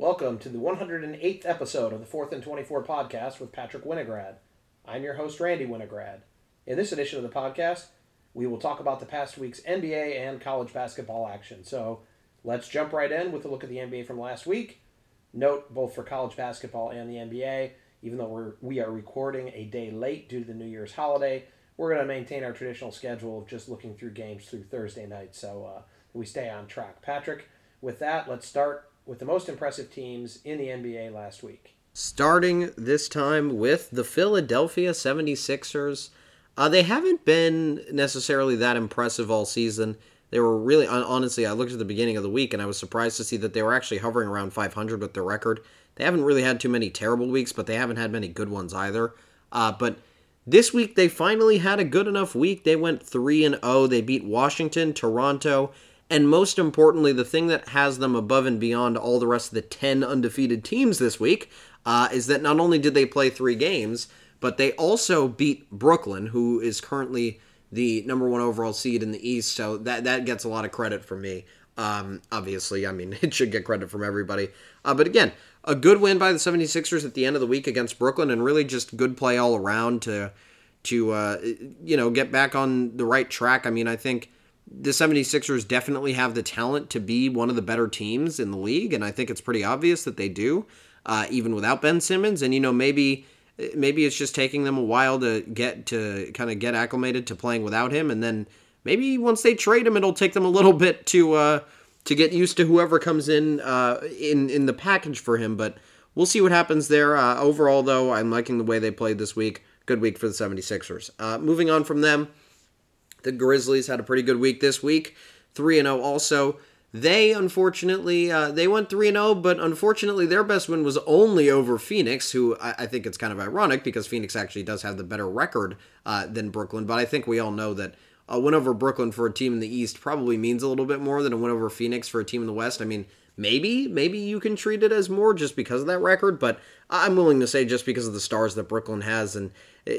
Welcome to the 108th episode of the 4th and 24 podcast with Patrick Winograd. I'm your host, Randy Winograd. In this edition of the podcast, we will talk about the past week's NBA and college basketball action. So let's jump right in with a look at the NBA from last week. Note both for college basketball and the NBA, even though we're, we are recording a day late due to the New Year's holiday, we're going to maintain our traditional schedule of just looking through games through Thursday night so uh, we stay on track. Patrick, with that, let's start with the most impressive teams in the NBA last week. Starting this time with the Philadelphia 76ers. Uh, they haven't been necessarily that impressive all season. They were really, honestly, I looked at the beginning of the week and I was surprised to see that they were actually hovering around 500 with their record. They haven't really had too many terrible weeks, but they haven't had many good ones either. Uh, but this week they finally had a good enough week. They went 3 and 0. They beat Washington, Toronto, and most importantly, the thing that has them above and beyond all the rest of the 10 undefeated teams this week uh, is that not only did they play three games, but they also beat Brooklyn, who is currently the number one overall seed in the East. So that, that gets a lot of credit from me. Um, obviously, I mean, it should get credit from everybody. Uh, but again, a good win by the 76ers at the end of the week against Brooklyn, and really just good play all around to, to uh, you know, get back on the right track. I mean, I think the 76ers definitely have the talent to be one of the better teams in the league, and I think it's pretty obvious that they do, uh, even without Ben Simmons. And you know, maybe maybe it's just taking them a while to get to kind of get acclimated to playing without him, and then maybe once they trade him, it'll take them a little bit to uh, to get used to whoever comes in uh, in in the package for him. But we'll see what happens there. Uh, overall, though, I'm liking the way they played this week. Good week for the 76ers. Uh, moving on from them. The Grizzlies had a pretty good week this week, 3 and 0 also. They unfortunately uh, they went three and zero, but unfortunately their best win was only over Phoenix, who I, I, think it's kind of ironic because Phoenix actually does have the better record uh, than Brooklyn. But I think we all know that a win over Brooklyn for a team in the East probably means a little bit more than a win over Phoenix for a team in the West. I mean, maybe maybe you can treat it as more just because of that record, but I'm willing to say just because of the stars that Brooklyn has and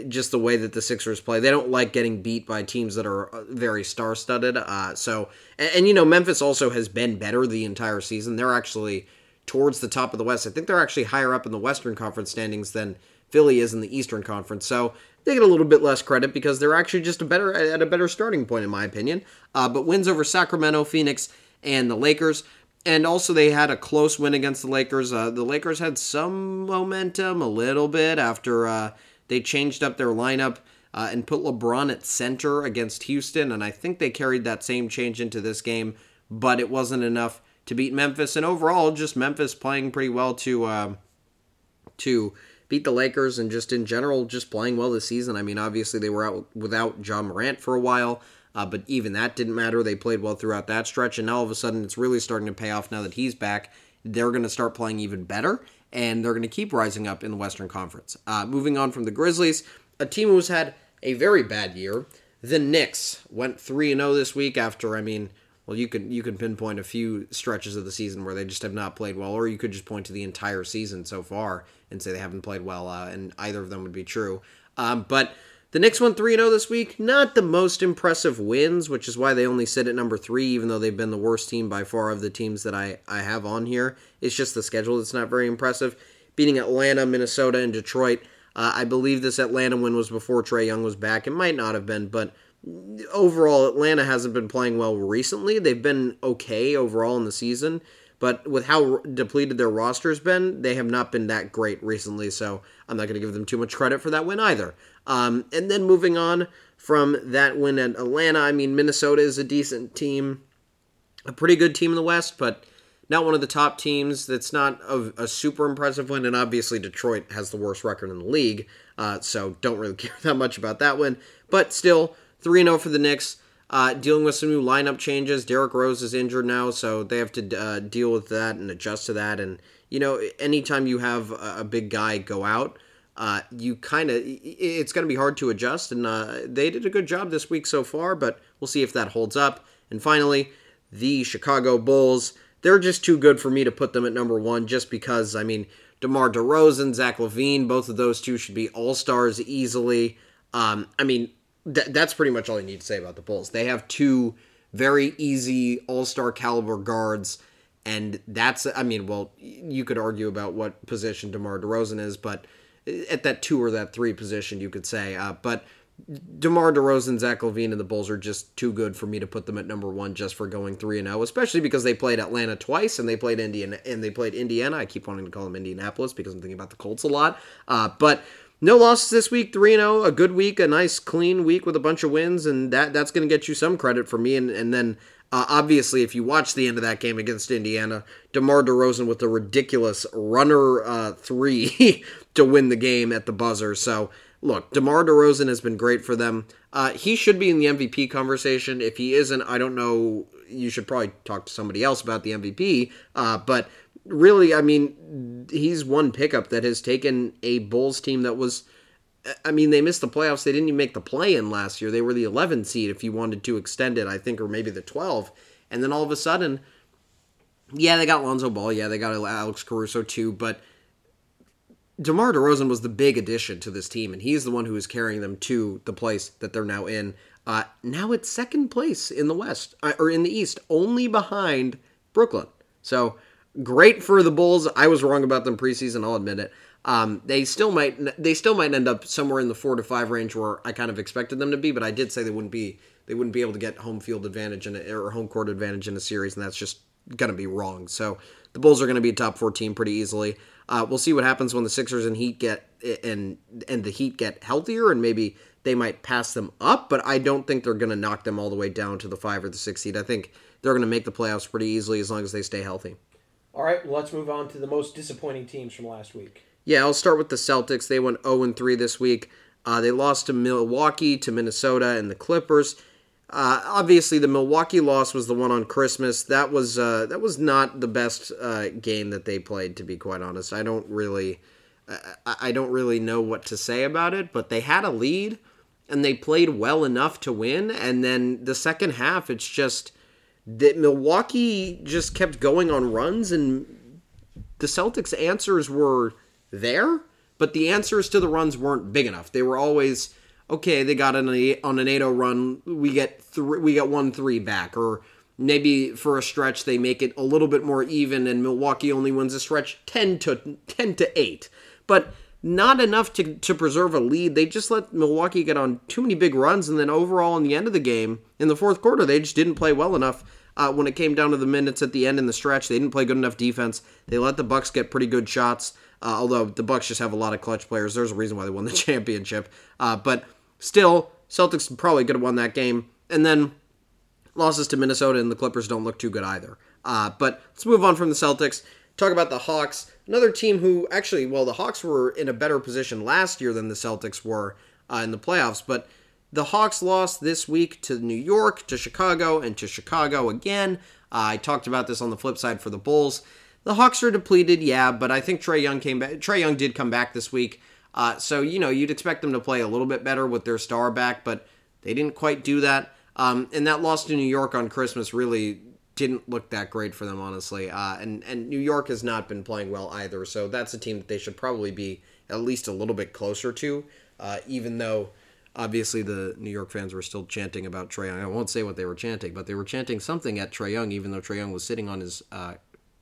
just the way that the Sixers play. They don't like getting beat by teams that are uh, very star studded. Uh, so, and, and, you know, Memphis also has been better the entire season. They're actually towards the top of the West. I think they're actually higher up in the Western Conference standings than Philly is in the Eastern Conference. So they get a little bit less credit because they're actually just a better at a better starting point, in my opinion. Uh, but wins over Sacramento, Phoenix, and the Lakers. And also, they had a close win against the Lakers. Uh, the Lakers had some momentum a little bit after uh, they changed up their lineup uh, and put LeBron at center against Houston, and I think they carried that same change into this game, but it wasn't enough to beat Memphis. And overall, just Memphis playing pretty well to uh, to beat the Lakers, and just in general, just playing well this season. I mean, obviously they were out without Ja Morant for a while. Uh, but even that didn't matter. They played well throughout that stretch, and now all of a sudden it's really starting to pay off now that he's back. They're going to start playing even better, and they're going to keep rising up in the Western Conference. Uh, moving on from the Grizzlies, a team who's had a very bad year. The Knicks went three and zero oh this week after, I mean, well, you could you could pinpoint a few stretches of the season where they just have not played well, or you could just point to the entire season so far and say they haven't played well, uh, and either of them would be true. Um, but the Knicks went 3 0 this week. Not the most impressive wins, which is why they only sit at number three, even though they've been the worst team by far of the teams that I, I have on here. It's just the schedule that's not very impressive. Beating Atlanta, Minnesota, and Detroit. Uh, I believe this Atlanta win was before Trae Young was back. It might not have been, but overall, Atlanta hasn't been playing well recently. They've been okay overall in the season. But with how depleted their roster's been, they have not been that great recently. So I'm not going to give them too much credit for that win either. Um, and then moving on from that win at Atlanta, I mean, Minnesota is a decent team, a pretty good team in the West, but not one of the top teams. That's not a, a super impressive win. And obviously, Detroit has the worst record in the league. Uh, so don't really care that much about that win. But still, 3 0 for the Knicks. Uh, dealing with some new lineup changes. Derrick Rose is injured now, so they have to uh, deal with that and adjust to that. And you know, anytime you have a, a big guy go out, uh, you kind of it's going to be hard to adjust. And uh, they did a good job this week so far, but we'll see if that holds up. And finally, the Chicago Bulls. They're just too good for me to put them at number one, just because I mean. DeMar DeRozan, Zach LaVine, both of those two should be all stars easily. Um, I mean, th- that's pretty much all you need to say about the Bulls. They have two very easy All Star caliber guards, and that's I mean, well, you could argue about what position DeMar DeRozan is, but at that two or that three position, you could say. Uh, but DeMar DeRozan, Zach LaVine, and the Bulls are just too good for me to put them at number one just for going three and zero. Especially because they played Atlanta twice and they played Indiana and they played Indiana. I keep wanting to call them Indianapolis because I'm thinking about the Colts a lot. Uh, but no losses this week, 3 0, a good week, a nice clean week with a bunch of wins, and that that's going to get you some credit for me. And, and then, uh, obviously, if you watch the end of that game against Indiana, DeMar DeRozan with a ridiculous runner uh, three to win the game at the buzzer. So, look, DeMar DeRozan has been great for them. Uh, he should be in the MVP conversation. If he isn't, I don't know. You should probably talk to somebody else about the MVP. Uh, but really, I mean, he's one pickup that has taken a Bulls team that was. I mean, they missed the playoffs. They didn't even make the play in last year. They were the 11 seed if you wanted to extend it, I think, or maybe the 12. And then all of a sudden, yeah, they got Lonzo Ball. Yeah, they got Alex Caruso too. But DeMar DeRozan was the big addition to this team, and he's the one who is carrying them to the place that they're now in. Uh, now it's second place in the West, uh, or in the East, only behind Brooklyn. So great for the Bulls. I was wrong about them preseason. I'll admit it. Um, they still might they still might end up somewhere in the four to five range where I kind of expected them to be, but I did say they wouldn't be they wouldn't be able to get home field advantage in a, or home court advantage in a series, and that's just gonna be wrong. So the Bulls are gonna be a top four team pretty easily. Uh, we'll see what happens when the Sixers and Heat get and and the Heat get healthier, and maybe they might pass them up. But I don't think they're gonna knock them all the way down to the five or the six seed. I think they're gonna make the playoffs pretty easily as long as they stay healthy. All right, well, let's move on to the most disappointing teams from last week. Yeah, I'll start with the Celtics. They went 0 3 this week. Uh, they lost to Milwaukee, to Minnesota, and the Clippers. Uh, obviously, the Milwaukee loss was the one on Christmas. That was uh, that was not the best uh, game that they played. To be quite honest, I don't really, I, I don't really know what to say about it. But they had a lead, and they played well enough to win. And then the second half, it's just that Milwaukee just kept going on runs, and the Celtics' answers were there, but the answers to the runs weren't big enough. They were always okay. They got on an on an 8 run. We get three. We get one three back, or maybe for a stretch they make it a little bit more even, and Milwaukee only wins a stretch ten to ten to eight, but not enough to, to preserve a lead. They just let Milwaukee get on too many big runs, and then overall in the end of the game, in the fourth quarter, they just didn't play well enough. Uh, when it came down to the minutes at the end in the stretch, they didn't play good enough defense. They let the Bucks get pretty good shots. Uh, although the Bucks just have a lot of clutch players, there's a reason why they won the championship. Uh, but still, Celtics probably could have won that game. And then losses to Minnesota and the Clippers don't look too good either. Uh, but let's move on from the Celtics. Talk about the Hawks, another team who actually, well, the Hawks were in a better position last year than the Celtics were uh, in the playoffs, but the Hawks lost this week to New York, to Chicago, and to Chicago again. Uh, I talked about this on the flip side for the Bulls. The Hawks are depleted, yeah, but I think Trae Young came back. Trae Young did come back this week, uh, so you know you'd expect them to play a little bit better with their star back, but they didn't quite do that. Um, and that loss to New York on Christmas really didn't look that great for them, honestly. Uh, and and New York has not been playing well either, so that's a team that they should probably be at least a little bit closer to, uh, even though obviously the New York fans were still chanting about Trae Young. I won't say what they were chanting, but they were chanting something at Trae Young, even though Trae Young was sitting on his uh,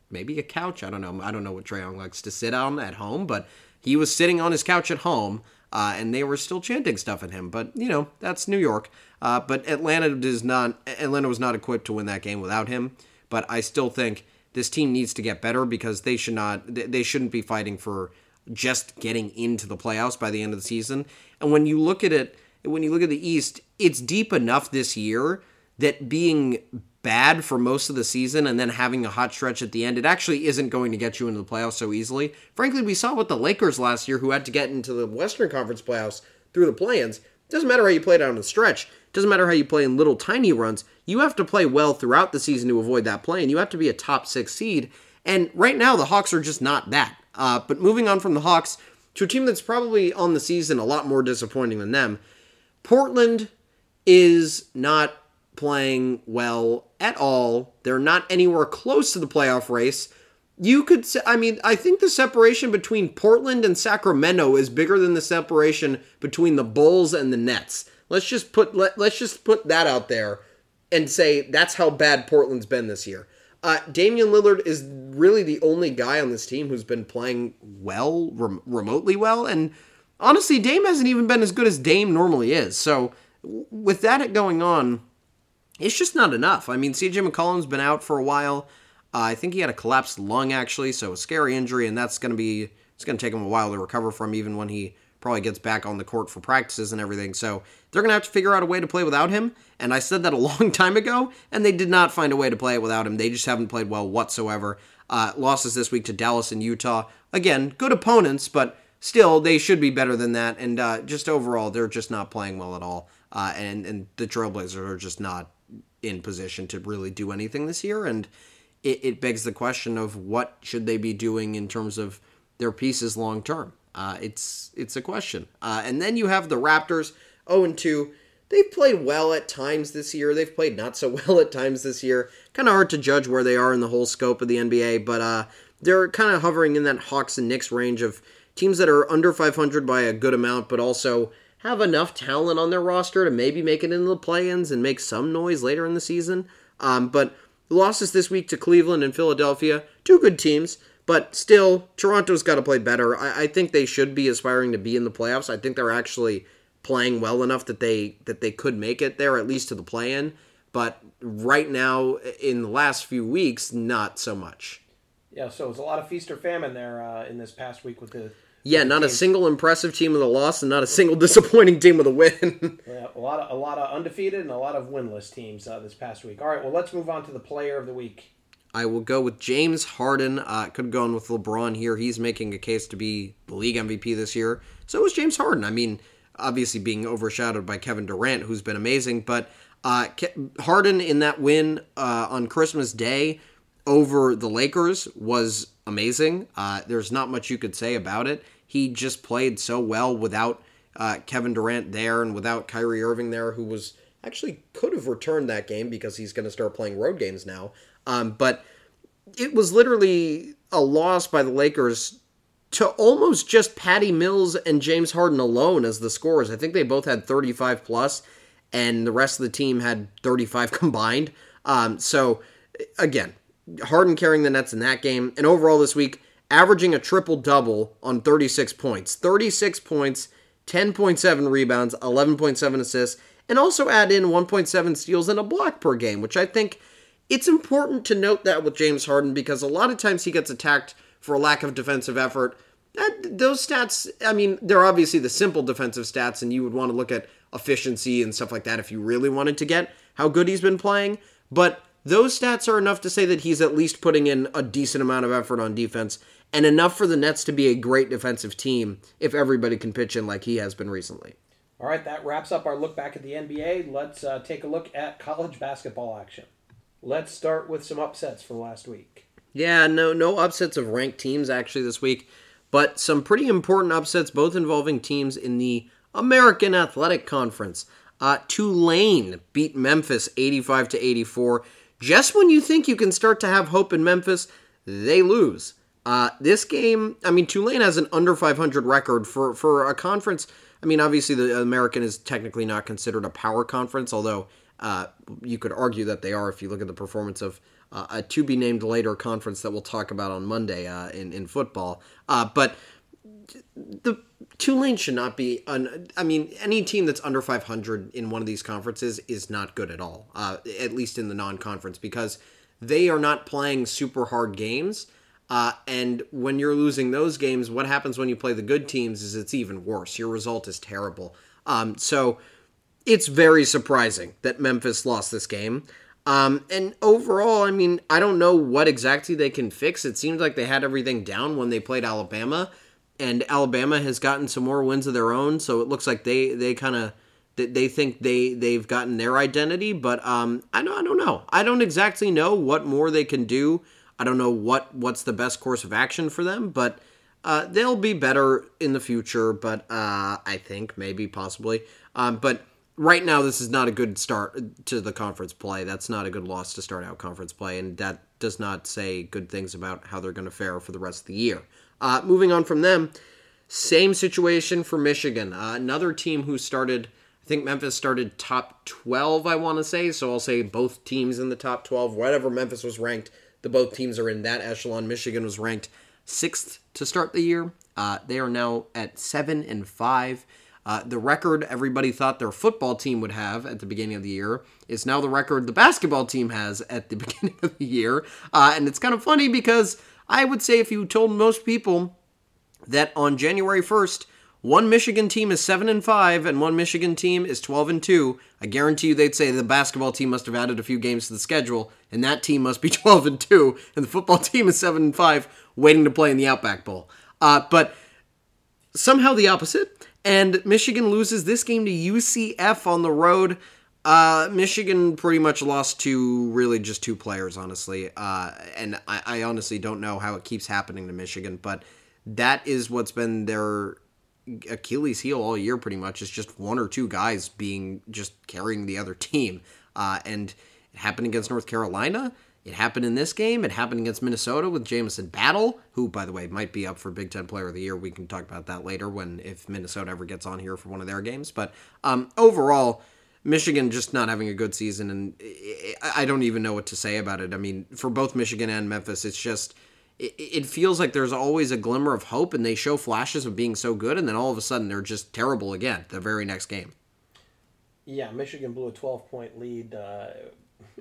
maybe a couch. I don't know. I don't know what Trae Young likes to sit on at home, but he was sitting on his couch at home, uh, and they were still chanting stuff at him. But you know that's New York. Uh, but Atlanta does not. Atlanta was not equipped to win that game without him. But I still think this team needs to get better because they should not. They shouldn't be fighting for just getting into the playoffs by the end of the season. And when you look at it, when you look at the East, it's deep enough this year that being bad for most of the season and then having a hot stretch at the end, it actually isn't going to get you into the playoffs so easily. Frankly, we saw with the Lakers last year, who had to get into the Western Conference playoffs through the play-ins. Doesn't matter how you play down the stretch. Doesn't matter how you play in little tiny runs. You have to play well throughout the season to avoid that play, and you have to be a top six seed. And right now, the Hawks are just not that. Uh, but moving on from the Hawks to a team that's probably on the season a lot more disappointing than them, Portland is not playing well at all. They're not anywhere close to the playoff race. You could say, I mean, I think the separation between Portland and Sacramento is bigger than the separation between the Bulls and the Nets. Let's just put let, let's just put that out there and say that's how bad Portland's been this year. Uh, Damian Lillard is really the only guy on this team who's been playing well, rem- remotely well, and honestly, Dame hasn't even been as good as Dame normally is. So with that going on, it's just not enough. I mean, CJ McCollum's been out for a while. Uh, I think he had a collapsed lung actually, so a scary injury, and that's going to be it's going to take him a while to recover from, even when he probably gets back on the court for practices and everything. So they're going to have to figure out a way to play without him. And I said that a long time ago, and they did not find a way to play it without him. They just haven't played well whatsoever. Uh, losses this week to Dallas and Utah. Again, good opponents, but still, they should be better than that. And uh, just overall, they're just not playing well at all. Uh, and, and the Trailblazers are just not in position to really do anything this year. And it, it begs the question of what should they be doing in terms of their pieces long term. Uh, it's it's a question. Uh, and then you have the Raptors, 0 and 2. They've played well at times this year. They've played not so well at times this year. Kind of hard to judge where they are in the whole scope of the NBA, but uh, they're kind of hovering in that Hawks and Knicks range of teams that are under 500 by a good amount, but also have enough talent on their roster to maybe make it into the play-ins and make some noise later in the season. Um, but losses this week to Cleveland and Philadelphia, two good teams. But still, Toronto's got to play better. I, I, think they should be aspiring to be in the playoffs. I think they're actually playing well enough that they that they could make it there, at least to the play-in. But right now, in the last few weeks, not so much. Yeah, so it's a lot of feast or famine there uh, in this past week with the. Yeah, not a single impressive team with a loss, and not a single disappointing team with a win. yeah, a lot of a lot of undefeated and a lot of winless teams uh, this past week. All right, well, let's move on to the player of the week. I will go with James Harden. Uh, could have gone with LeBron here. He's making a case to be the league MVP this year. So is James Harden. I mean, obviously being overshadowed by Kevin Durant, who's been amazing, but uh, Harden in that win uh, on Christmas Day over the Lakers was amazing. Uh, there's not much you could say about it. He just played so well without uh, Kevin Durant there and without Kyrie Irving there, who was actually could have returned that game because he's going to start playing road games now. Um, but it was literally a loss by the Lakers to almost just Patty Mills and James Harden alone as the scorers. I think they both had 35 plus, and the rest of the team had 35 combined. Um, so again, Harden carrying the Nets in that game, and overall this week, averaging a triple double on 36 points, 36 points, 10.7 rebounds, 11.7 assists, and also add in 1.7 steals and a block per game, which I think it's important to note that with James Harden because a lot of times he gets attacked for a lack of defensive effort. That, those stats, I mean, they're obviously the simple defensive stats, and you would want to look at efficiency and stuff like that if you really wanted to get how good he's been playing. But those stats are enough to say that he's at least putting in a decent amount of effort on defense and enough for the Nets to be a great defensive team if everybody can pitch in like he has been recently. All right, that wraps up our look back at the NBA. Let's uh, take a look at college basketball action. Let's start with some upsets from last week. Yeah, no, no upsets of ranked teams actually this week, but some pretty important upsets, both involving teams in the American Athletic Conference. Uh, Tulane beat Memphis 85 to 84. Just when you think you can start to have hope in Memphis, they lose. Uh, this game, I mean, Tulane has an under 500 record for for a conference. I mean, obviously the American is technically not considered a power conference, although uh, you could argue that they are if you look at the performance of uh, a to be named later conference that we'll talk about on Monday uh, in in football. Uh, but the Tulane should not be. Un, I mean, any team that's under 500 in one of these conferences is not good at all. Uh, at least in the non-conference because they are not playing super hard games. Uh, and when you're losing those games, what happens when you play the good teams is it's even worse. Your result is terrible. Um, so it's very surprising that Memphis lost this game. Um, and overall, I mean, I don't know what exactly they can fix. It seems like they had everything down when they played Alabama, and Alabama has gotten some more wins of their own. So it looks like they they kind of they think they they've gotten their identity. But um, I don't I don't know. I don't exactly know what more they can do. I don't know what what's the best course of action for them, but. Uh, they'll be better in the future, but uh, I think maybe possibly. Um, but right now this is not a good start to the conference play. That's not a good loss to start out conference play, and that does not say good things about how they're going to fare for the rest of the year. Uh, moving on from them, same situation for Michigan. Uh, another team who started, I think Memphis started top 12, I want to say, so I'll say both teams in the top 12, whatever Memphis was ranked, the both teams are in that echelon. Michigan was ranked sixth to start the year. Uh, they are now at seven and five. Uh, the record everybody thought their football team would have at the beginning of the year is now the record the basketball team has at the beginning of the year. Uh, and it's kind of funny because I would say if you told most people that on January 1st, one Michigan team is 7 and 5 and one Michigan team is 12 and 2, I guarantee you they'd say the basketball team must have added a few games to the schedule and that team must be 12 and 2 and the football team is 7 and 5 waiting to play in the Outback Bowl. Uh, but somehow the opposite and Michigan loses this game to UCF on the road. Uh, Michigan pretty much lost to really just two players, honestly. Uh, and I, I honestly don't know how it keeps happening to Michigan, but that is what's been their Achilles heel all year, pretty much. Is just one or two guys being just carrying the other team. Uh, and it happened against North Carolina. It happened in this game. It happened against Minnesota with Jamison Battle, who, by the way, might be up for Big Ten Player of the Year. We can talk about that later when if Minnesota ever gets on here for one of their games. But um, overall, Michigan just not having a good season, and I don't even know what to say about it. I mean, for both Michigan and Memphis, it's just it, feels like there's always a glimmer of hope, and they show flashes of being so good, and then all of a sudden they're just terrible again the very next game. Yeah, Michigan blew a 12 point lead uh,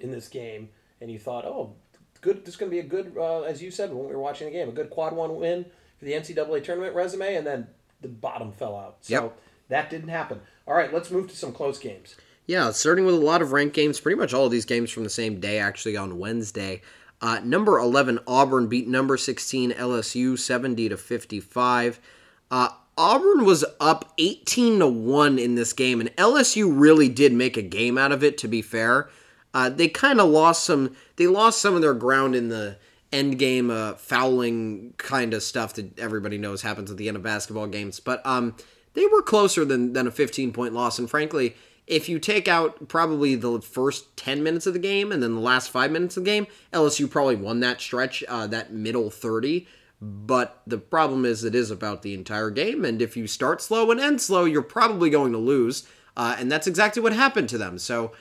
in this game, and you thought, oh, good. This is going to be a good, uh, as you said when we were watching the game, a good quad one win for the NCAA tournament resume, and then the bottom fell out. So yep. that didn't happen. All right, let's move to some close games. Yeah, starting with a lot of ranked games. Pretty much all of these games from the same day, actually on Wednesday. Uh, number 11, Auburn beat number 16, LSU, 70 to 55. Uh, Auburn was up 18 to 1 in this game, and LSU really did make a game out of it, to be fair. Uh, they kind of lost some. They lost some of their ground in the end game uh, fouling kind of stuff that everybody knows happens at the end of basketball games. But um, they were closer than than a 15 point loss. And frankly, if you take out probably the first 10 minutes of the game and then the last five minutes of the game, LSU probably won that stretch, uh, that middle 30. But the problem is, it is about the entire game. And if you start slow and end slow, you're probably going to lose. Uh, and that's exactly what happened to them. So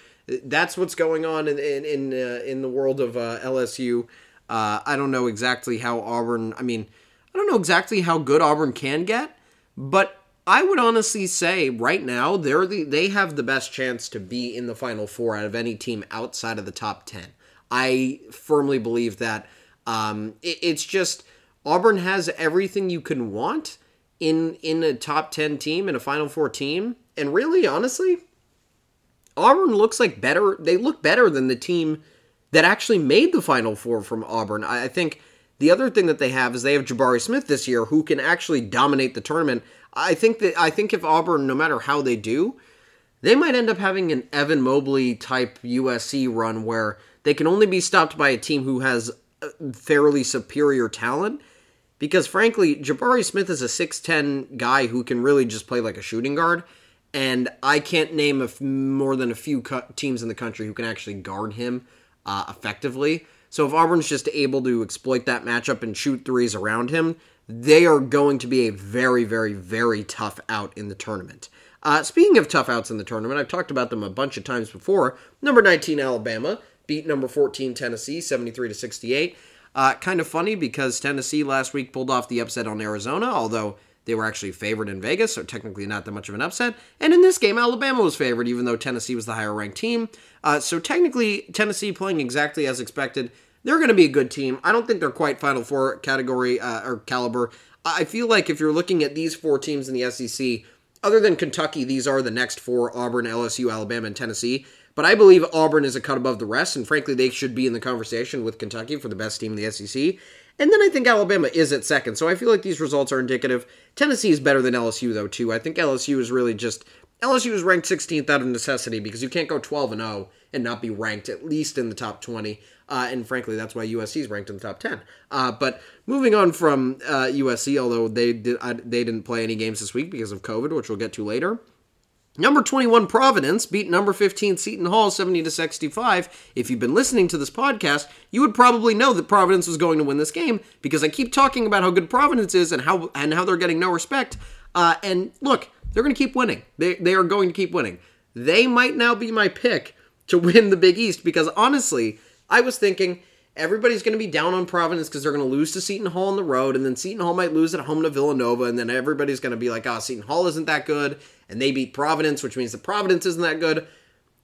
that's what's going on in in in, uh, in the world of uh, LSU. Uh, I don't know exactly how Auburn. I mean, I don't know exactly how good Auburn can get, but I would honestly say right now they're the they have the best chance to be in the Final Four out of any team outside of the top ten. I firmly believe that. Um, it, it's just Auburn has everything you can want in in a top ten team in a Final Four team, and really, honestly, Auburn looks like better. They look better than the team that actually made the Final Four from Auburn. I, I think the other thing that they have is they have Jabari Smith this year, who can actually dominate the tournament. I think that I think if Auburn, no matter how they do, they might end up having an Evan Mobley type USC run where they can only be stopped by a team who has fairly superior talent. Because frankly, Jabari Smith is a 6'10 guy who can really just play like a shooting guard. And I can't name more than a few teams in the country who can actually guard him uh, effectively. So if Auburn's just able to exploit that matchup and shoot threes around him, they are going to be a very, very, very tough out in the tournament. Uh, speaking of tough outs in the tournament, I've talked about them a bunch of times before. Number 19 Alabama beat number 14 Tennessee 73 to 68. Uh, kind of funny because Tennessee last week pulled off the upset on Arizona, although they were actually favored in Vegas, so technically not that much of an upset. And in this game, Alabama was favored, even though Tennessee was the higher ranked team. Uh, so technically, Tennessee playing exactly as expected they're going to be a good team. I don't think they're quite Final Four category uh, or caliber. I feel like if you're looking at these four teams in the SEC, other than Kentucky, these are the next four Auburn, LSU, Alabama, and Tennessee. But I believe Auburn is a cut above the rest, and frankly, they should be in the conversation with Kentucky for the best team in the SEC. And then I think Alabama is at second, so I feel like these results are indicative. Tennessee is better than LSU, though, too. I think LSU is really just. LSU is ranked 16th out of necessity because you can't go 12 and 0 and not be ranked at least in the top 20. Uh, and frankly, that's why USC is ranked in the top 10. Uh, but moving on from uh, USC, although they did they didn't play any games this week because of COVID, which we'll get to later. Number 21 Providence beat number 15 Seton Hall 70 to 65. If you've been listening to this podcast, you would probably know that Providence was going to win this game because I keep talking about how good Providence is and how and how they're getting no respect. Uh, and look, they're going to keep winning. They they are going to keep winning. They might now be my pick to win the Big East because honestly, I was thinking everybody's going to be down on Providence because they're going to lose to Seton Hall on the road, and then Seton Hall might lose at home to Villanova, and then everybody's going to be like, oh, Seton Hall isn't that good, and they beat Providence, which means that Providence isn't that good.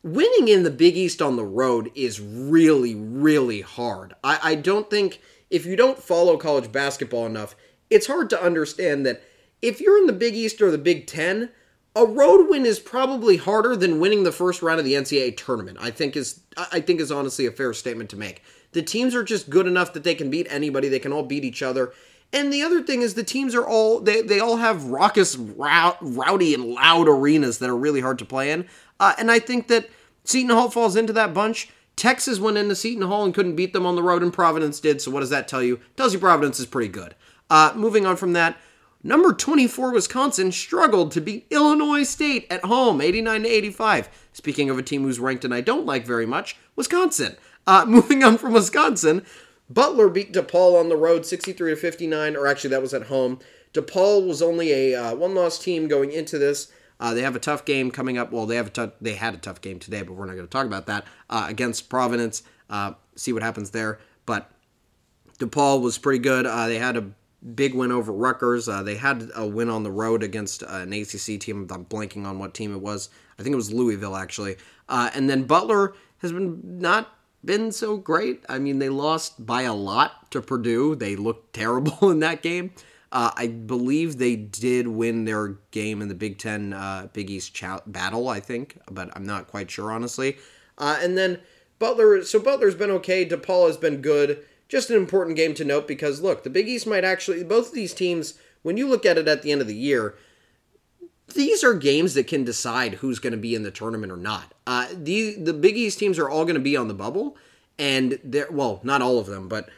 Winning in the Big East on the road is really, really hard. I, I don't think, if you don't follow college basketball enough, it's hard to understand that if you're in the Big East or the Big Ten, a road win is probably harder than winning the first round of the NCAA tournament. I think is I think is honestly a fair statement to make. The teams are just good enough that they can beat anybody. They can all beat each other. And the other thing is the teams are all they, they all have raucous, rowdy, and loud arenas that are really hard to play in. Uh, and I think that Seton Hall falls into that bunch. Texas went into Seton Hall and couldn't beat them on the road, and Providence did. So what does that tell you? Tells you Providence is pretty good. Uh, moving on from that, Number 24 Wisconsin struggled to beat Illinois State at home, 89 to 85. Speaking of a team who's ranked and I don't like very much, Wisconsin. Uh, moving on from Wisconsin, Butler beat DePaul on the road, 63 to 59, or actually that was at home. DePaul was only a uh, one-loss team going into this. Uh, they have a tough game coming up. Well, they have a tough, they had a tough game today, but we're not going to talk about that uh, against Providence. Uh, see what happens there. But DePaul was pretty good. Uh, they had a big win over Rutgers. Uh, they had a win on the road against an ACC team. I'm blanking on what team it was. I think it was Louisville actually. And then Butler has been not been so great. I mean, they lost by a lot to Purdue. They looked terrible in that game. Uh, I believe they did win their game in the Big Ten uh, Big East ch- battle. I think, but I'm not quite sure honestly. Uh, and then Butler. So Butler's been okay. DePaul has been good just an important game to note because look, the Big East might actually both of these teams, when you look at it at the end of the year, these are games that can decide who's going to be in the tournament or not. Uh, the the Big East teams are all going to be on the bubble, and they're well, not all of them, but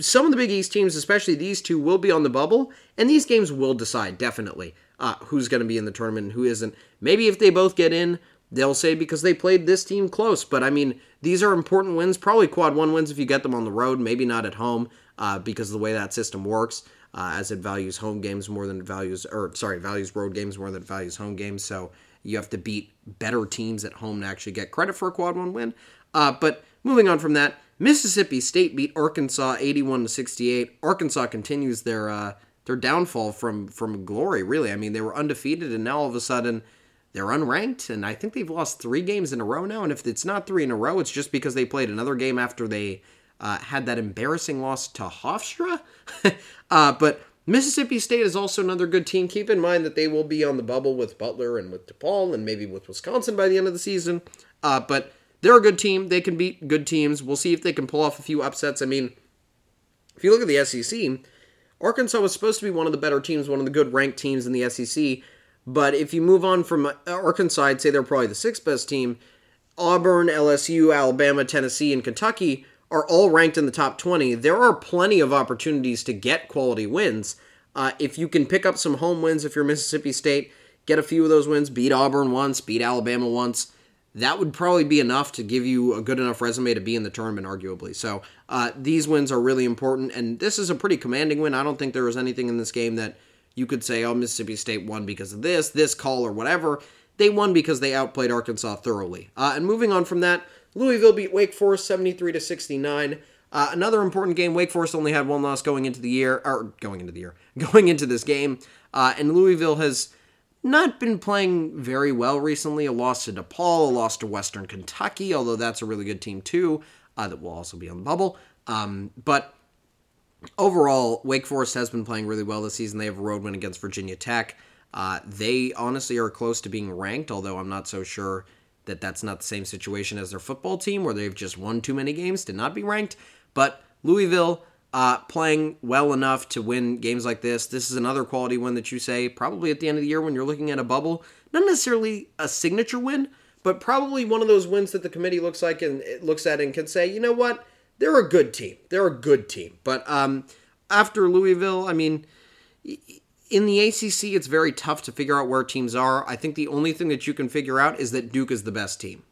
some of the Big East teams, especially these two, will be on the bubble, and these games will decide definitely uh, who's going to be in the tournament and who isn't. Maybe if they both get in, they'll say because they played this team close. But I mean, these are important wins, probably quad one wins if you get them on the road, maybe not at home uh, because of the way that system works, uh, as it values home games more than it values, or sorry, values road games more than it values home games. So you have to beat better teams at home to actually get credit for a quad one win. Uh, but moving on from that, Mississippi State beat Arkansas 81 to 68. Arkansas continues their uh, their downfall from from glory. Really, I mean they were undefeated and now all of a sudden they're unranked, and I think they've lost three games in a row now. And if it's not three in a row, it's just because they played another game after they uh, had that embarrassing loss to Hofstra. uh, but Mississippi State is also another good team. Keep in mind that they will be on the bubble with Butler and with DePaul and maybe with Wisconsin by the end of the season. Uh, but they're a good team. They can beat good teams. We'll see if they can pull off a few upsets. I mean, if you look at the SEC, Arkansas was supposed to be one of the better teams, one of the good ranked teams in the SEC. But if you move on from Arkansas, I'd say they're probably the sixth best team. Auburn, LSU, Alabama, Tennessee, and Kentucky are all ranked in the top 20. There are plenty of opportunities to get quality wins. Uh, if you can pick up some home wins, if you're Mississippi State, get a few of those wins, beat Auburn once, beat Alabama once, that would probably be enough to give you a good enough resume to be in the tournament, arguably. So uh, these wins are really important, and this is a pretty commanding win. I don't think there was anything in this game that you could say, oh, Mississippi State won because of this, this call, or whatever. They won because they outplayed Arkansas thoroughly. Uh, and moving on from that, Louisville beat Wake Forest 73 to 69. Uh, another important game. Wake Forest only had one loss going into the year, or going into the year, going into this game. Uh, and Louisville has not been playing very well recently. A loss to DePaul, a loss to Western Kentucky, although that's a really good team too, uh, that will also be on the bubble. Um, but overall, Wake Forest has been playing really well this season. They have a road win against Virginia Tech. Uh, they honestly are close to being ranked, although I'm not so sure that that's not the same situation as their football team, where they've just won too many games to not be ranked. But Louisville uh, playing well enough to win games like this. This is another quality win that you say probably at the end of the year when you're looking at a bubble. Not necessarily a signature win, but probably one of those wins that the committee looks like and looks at and can say, you know what, they're a good team. They're a good team. But um, after Louisville, I mean, in the ACC, it's very tough to figure out where teams are. I think the only thing that you can figure out is that Duke is the best team.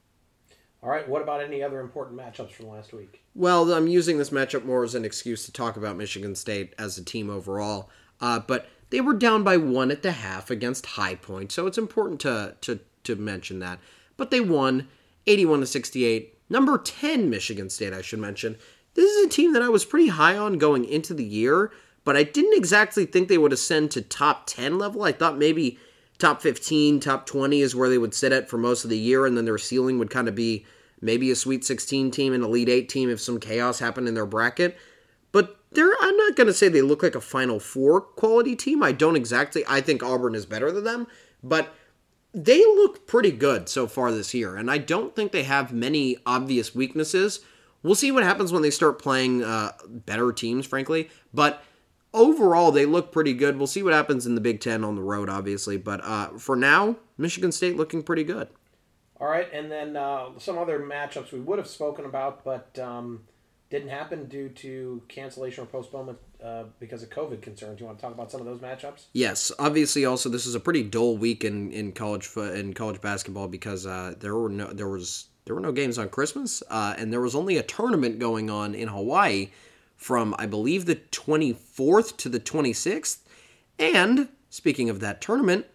All right. What about any other important matchups from last week? Well, I'm using this matchup more as an excuse to talk about Michigan State as a team overall. Uh, but they were down by one at the half against High Point, so it's important to to to mention that. But they won 81 to 68 Number 10, Michigan State, I should mention, this is a team that I was pretty high on going into the year, but I didn't exactly think they would ascend to top 10 level. I thought maybe top 15, top 20 is where they would sit at for most of the year, and then their ceiling would kind of be maybe a Sweet 16 team, an Elite 8 team if some chaos happened in their bracket. But they're, I'm not going to say they look like a Final Four quality team. I don't exactly. I think Auburn is better than them, but they look pretty good so far this year, and I don't think they have many obvious weaknesses. We'll see what happens when they start playing uh, better teams, frankly. But overall, they look pretty good. We'll see what happens in the Big Ten on the road, obviously. But uh, for now, Michigan State looking pretty good. All right, and then uh, some other matchups we would have spoken about, but um, didn't happen due to cancellation or postponement uh, because of COVID concerns. You want to talk about some of those matchups? Yes, obviously. Also, this is a pretty dull week in, in college in college basketball because uh, there were no there was there were no games on Christmas, uh, and there was only a tournament going on in Hawaii from I believe the 24th to the 26th. And speaking of that tournament,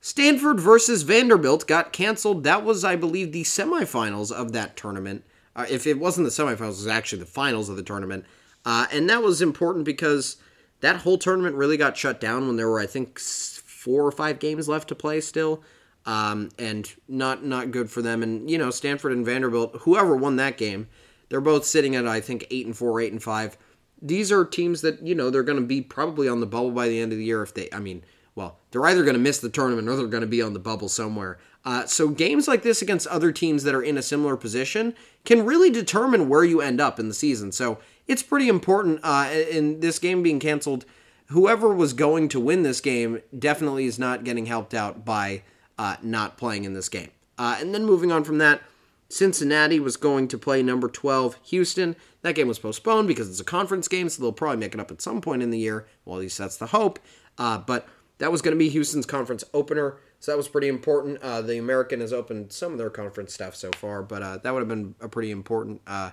Stanford versus Vanderbilt got canceled. That was, I believe, the semifinals of that tournament. Uh, if it wasn't the semifinals, it was actually the finals of the tournament. Uh, and that was important because that whole tournament really got shut down when there were, I think, four or five games left to play still. Um, and not not good for them. And you know, Stanford and Vanderbilt, whoever won that game, they're both sitting at I think eight and four, eight and five. These are teams that you know they're going to be probably on the bubble by the end of the year. If they, I mean, well, they're either going to miss the tournament or they're going to be on the bubble somewhere. Uh, so games like this against other teams that are in a similar position can really determine where you end up in the season. So it's pretty important. Uh, in this game being canceled, whoever was going to win this game definitely is not getting helped out by uh, not playing in this game. Uh, and then moving on from that, Cincinnati was going to play number 12 Houston. That game was postponed because it's a conference game, so they'll probably make it up at some point in the year. Well, at least that's the hope. Uh, but that was going to be Houston's conference opener, so that was pretty important. Uh, the American has opened some of their conference stuff so far, but uh, that would have been a pretty important uh,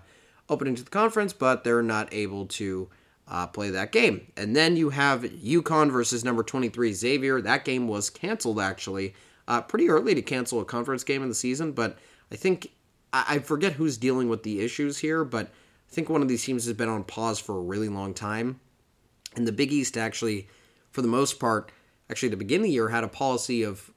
opening to the conference, but they're not able to uh, play that game. And then you have UConn versus number 23 Xavier. That game was canceled, actually. Uh, pretty early to cancel a conference game in the season, but I think I forget who's dealing with the issues here, but I think one of these teams has been on pause for a really long time. And the Big East actually, for the most part, actually beginning of the year had a policy of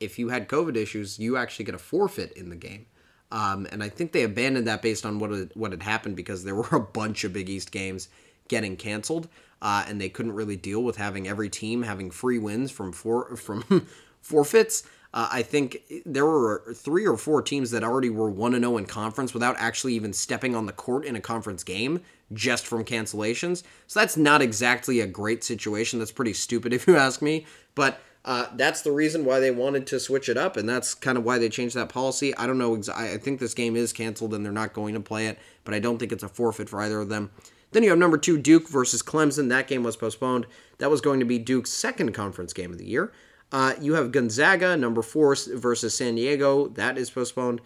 if you had COVID issues, you actually get a forfeit in the game. Um, and I think they abandoned that based on what had, what had happened because there were a bunch of Big East games getting canceled, uh, and they couldn't really deal with having every team having free wins from four from forfeits. Uh, I think there were three or four teams that already were 1 0 in conference without actually even stepping on the court in a conference game just from cancellations. So that's not exactly a great situation. That's pretty stupid if you ask me. But uh, that's the reason why they wanted to switch it up, and that's kind of why they changed that policy. I don't know. I think this game is canceled and they're not going to play it, but I don't think it's a forfeit for either of them. Then you have number two, Duke versus Clemson. That game was postponed. That was going to be Duke's second conference game of the year. Uh, you have Gonzaga, number four, versus San Diego. That is postponed.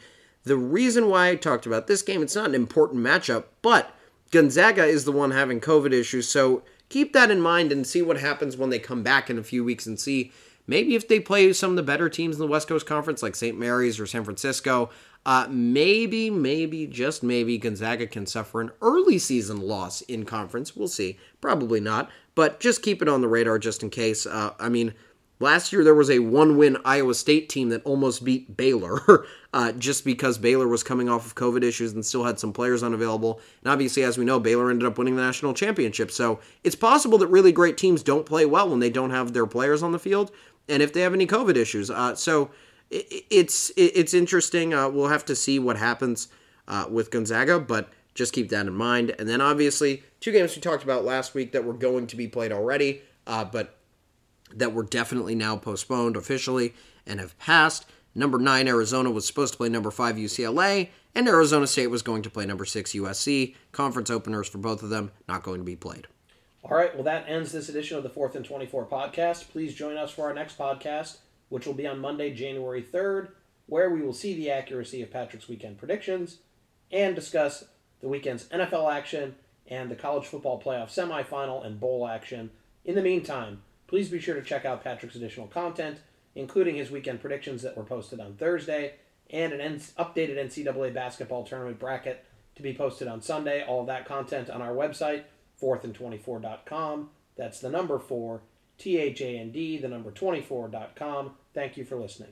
The reason why I talked about this game, it's not an important matchup, but Gonzaga is the one having COVID issues. So keep that in mind and see what happens when they come back in a few weeks and see maybe if they play some of the better teams in the West Coast Conference, like St. Mary's or San Francisco. Uh, maybe, maybe, just maybe Gonzaga can suffer an early season loss in conference. We'll see. Probably not, but just keep it on the radar just in case. Uh, I mean, Last year, there was a one win Iowa State team that almost beat Baylor uh, just because Baylor was coming off of COVID issues and still had some players unavailable. And obviously, as we know, Baylor ended up winning the national championship. So it's possible that really great teams don't play well when they don't have their players on the field and if they have any COVID issues. Uh, so it, it's it, it's interesting. Uh, we'll have to see what happens uh, with Gonzaga, but just keep that in mind. And then obviously, two games we talked about last week that were going to be played already, uh, but that were definitely now postponed officially and have passed. Number nine, Arizona was supposed to play number five, UCLA, and Arizona State was going to play number six, USC. Conference openers for both of them not going to be played. All right, well, that ends this edition of the Fourth and 24 podcast. Please join us for our next podcast, which will be on Monday, January 3rd, where we will see the accuracy of Patrick's weekend predictions and discuss the weekend's NFL action and the college football playoff semifinal and bowl action. In the meantime, Please be sure to check out Patrick's additional content, including his weekend predictions that were posted on Thursday and an updated NCAA basketball tournament bracket to be posted on Sunday. All that content on our website, fourthand24.com. That's the number four, T H A N D, the number 24.com. Thank you for listening.